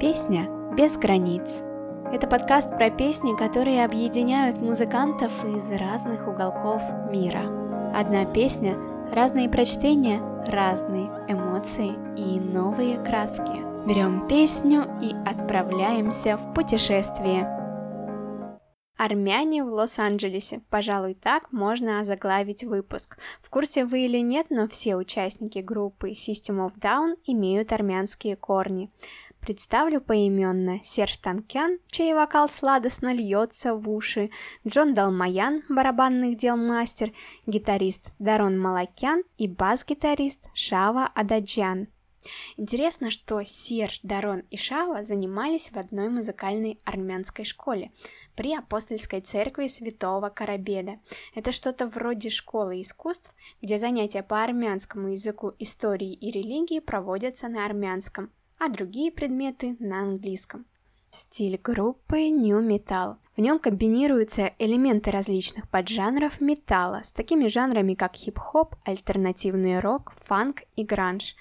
Песня без границ. Это подкаст про песни, которые объединяют музыкантов из разных уголков мира. Одна песня, разные прочтения, разные эмоции и новые краски. Берем песню и отправляемся в путешествие. Армяне в Лос-Анджелесе. Пожалуй, так можно озаглавить выпуск. В курсе вы или нет, но все участники группы System of Down имеют армянские корни. Представлю поименно Серж Танкян, чей вокал сладостно льется в уши, Джон Далмаян, барабанных дел мастер, гитарист Дарон Малакян и бас-гитарист Шава Ададжан. Интересно, что Серж, Дарон и Шава занимались в одной музыкальной армянской школе при апостольской церкви святого Карабеда. Это что-то вроде школы искусств, где занятия по армянскому языку, истории и религии проводятся на армянском, а другие предметы на английском. Стиль группы New Metal. В нем комбинируются элементы различных поджанров металла с такими жанрами, как хип-хоп, альтернативный рок, фанк и гранж.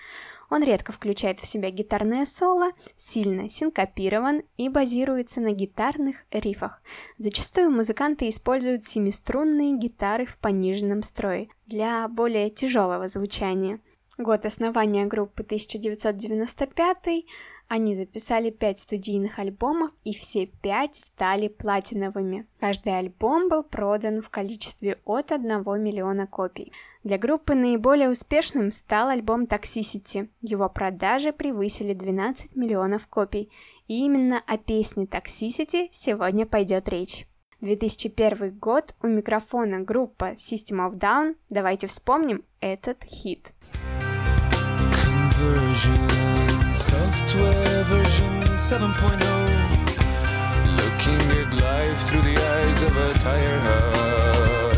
Он редко включает в себя гитарное соло, сильно синкопирован и базируется на гитарных рифах. Зачастую музыканты используют семиструнные гитары в пониженном строе для более тяжелого звучания. Год основания группы 1995, они записали пять студийных альбомов, и все пять стали платиновыми. Каждый альбом был продан в количестве от 1 миллиона копий. Для группы наиболее успешным стал альбом Toxicity. Его продажи превысили 12 миллионов копий. И именно о песне Toxicity сегодня пойдет речь. 2001 год у микрофона группа System of Down. Давайте вспомним этот хит. Version, software version 7.0. Looking at life through the eyes of a tire hub.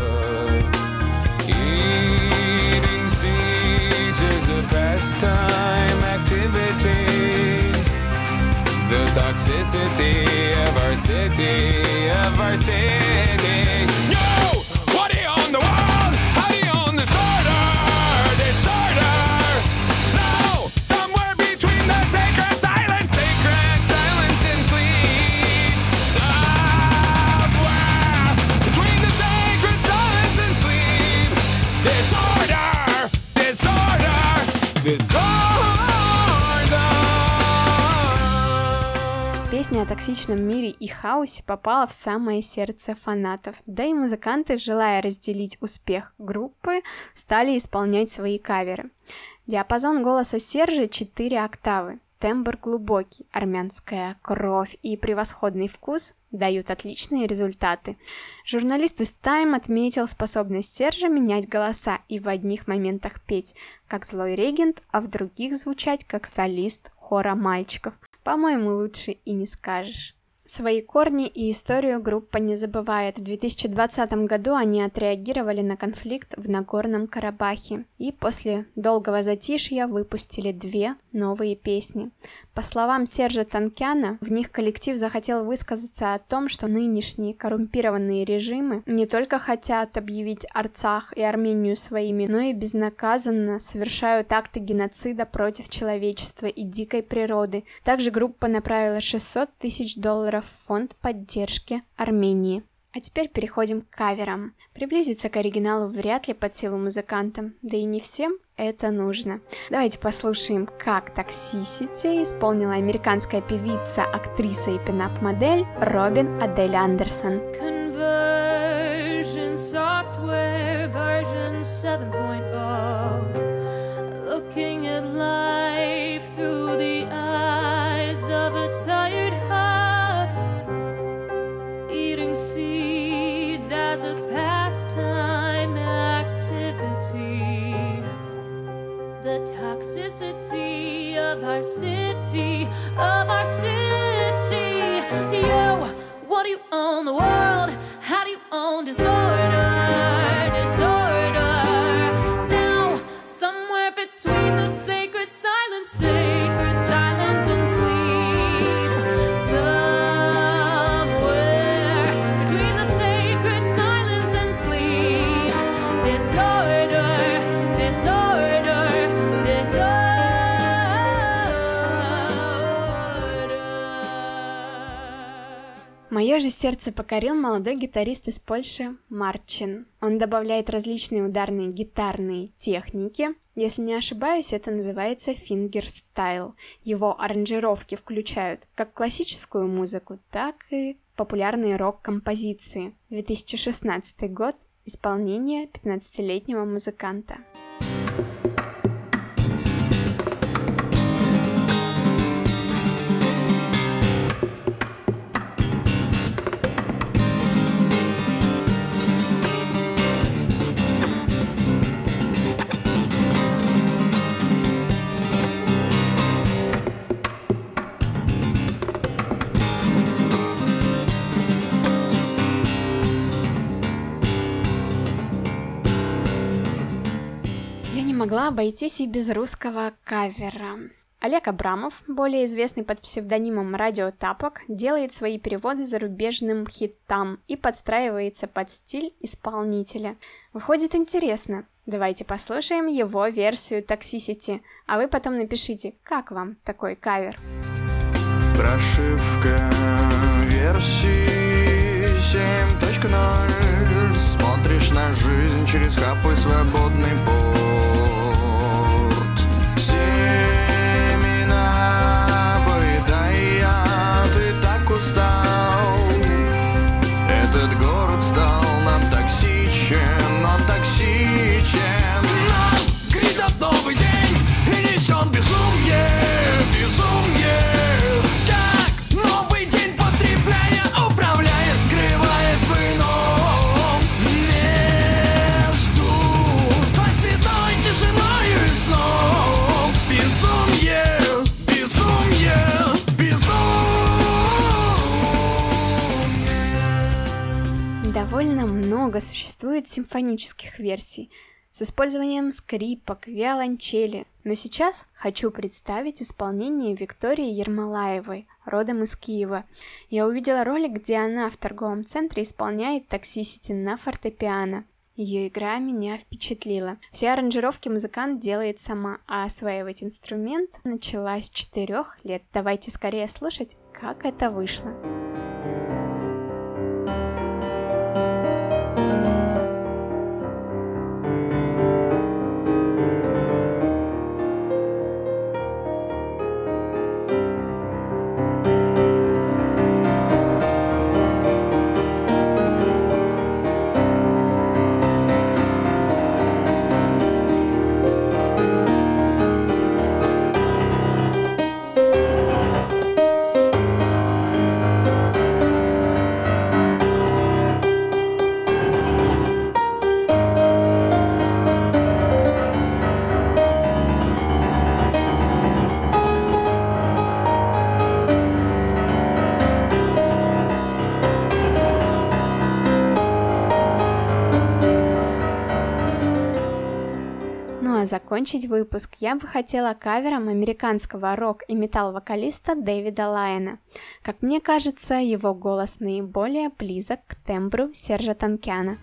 Eating seeds is a pastime activity. The toxicity of our city, of our city. О токсичном мире и хаосе попала в самое сердце фанатов, да и музыканты, желая разделить успех группы, стали исполнять свои каверы. Диапазон голоса Сержа 4 октавы, тембр глубокий, армянская кровь и превосходный вкус дают отличные результаты. Журналист из Time отметил способность Сержа менять голоса и в одних моментах петь, как злой регент, а в других звучать, как солист хора мальчиков. По-моему, лучше и не скажешь. Свои корни и историю группа не забывает. В 2020 году они отреагировали на конфликт в Нагорном Карабахе и после долгого затишья выпустили две новые песни. По словам Сержа Танкяна, в них коллектив захотел высказаться о том, что нынешние коррумпированные режимы не только хотят объявить Арцах и Армению своими, но и безнаказанно совершают акты геноцида против человечества и дикой природы. Также группа направила 600 тысяч долларов в фонд поддержки Армении. А теперь переходим к каверам. Приблизиться к оригиналу вряд ли под силу музыкантам, да и не всем это нужно. Давайте послушаем, как Toxicity исполнила американская певица, актриса и пинап-модель Робин Адель Андерсон. Software version 7.0 Looking at life toxicity of our city, of our city. Yo, what do you own the world? Же сердце покорил молодой гитарист из Польши Марчин. Он добавляет различные ударные гитарные техники. Если не ошибаюсь, это называется фингерстайл. Его аранжировки включают как классическую музыку, так и популярные рок-композиции. 2016 год. Исполнение 15-летнего музыканта. Могла обойтись и без русского кавера. Олег Абрамов, более известный под псевдонимом Радио Тапок, делает свои переводы зарубежным хитам и подстраивается под стиль исполнителя. Выходит интересно. Давайте послушаем его версию Toxicity, а вы потом напишите, как вам такой кавер. Прошивка версии 7.0 Смотришь на жизнь через хапы свободный пол довольно много существует симфонических версий с использованием скрипок, виолончели, но сейчас хочу представить исполнение Виктории Ермолаевой, родом из Киева. Я увидела ролик, где она в торговом центре исполняет таксисити на фортепиано. Ее игра меня впечатлила. Все аранжировки музыкант делает сама, а осваивать инструмент начала с четырех лет. Давайте скорее слушать, как это вышло. Закончить выпуск я бы хотела кавером американского рок и метал-вокалиста Дэвида Лайена. Как мне кажется, его голос наиболее близок к тембру Сержа Танкяна.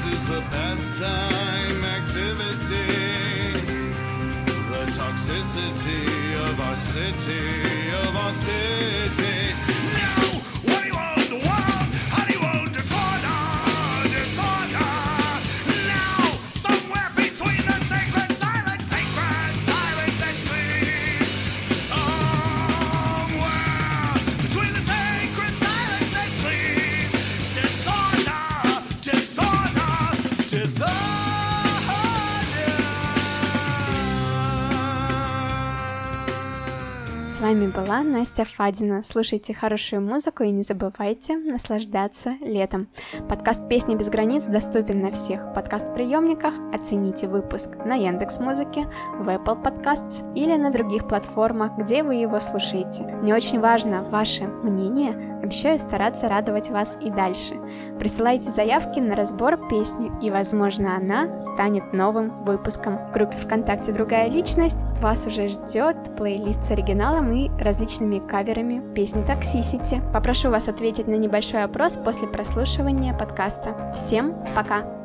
Through the pastime activity. Toxicity of our city, of our city. С вами была Настя Фадина. Слушайте хорошую музыку и не забывайте наслаждаться летом. Подкаст «Песни без границ» доступен на всех подкаст-приемниках. Оцените выпуск на Яндекс Музыке, в Apple Podcasts или на других платформах, где вы его слушаете. Мне очень важно ваше мнение Обещаю стараться радовать вас и дальше. Присылайте заявки на разбор песни, и, возможно, она станет новым выпуском. В группе ВКонтакте «Другая личность» вас уже ждет плейлист с оригиналом и различными каверами песни Toxicity. Попрошу вас ответить на небольшой опрос после прослушивания подкаста. Всем пока!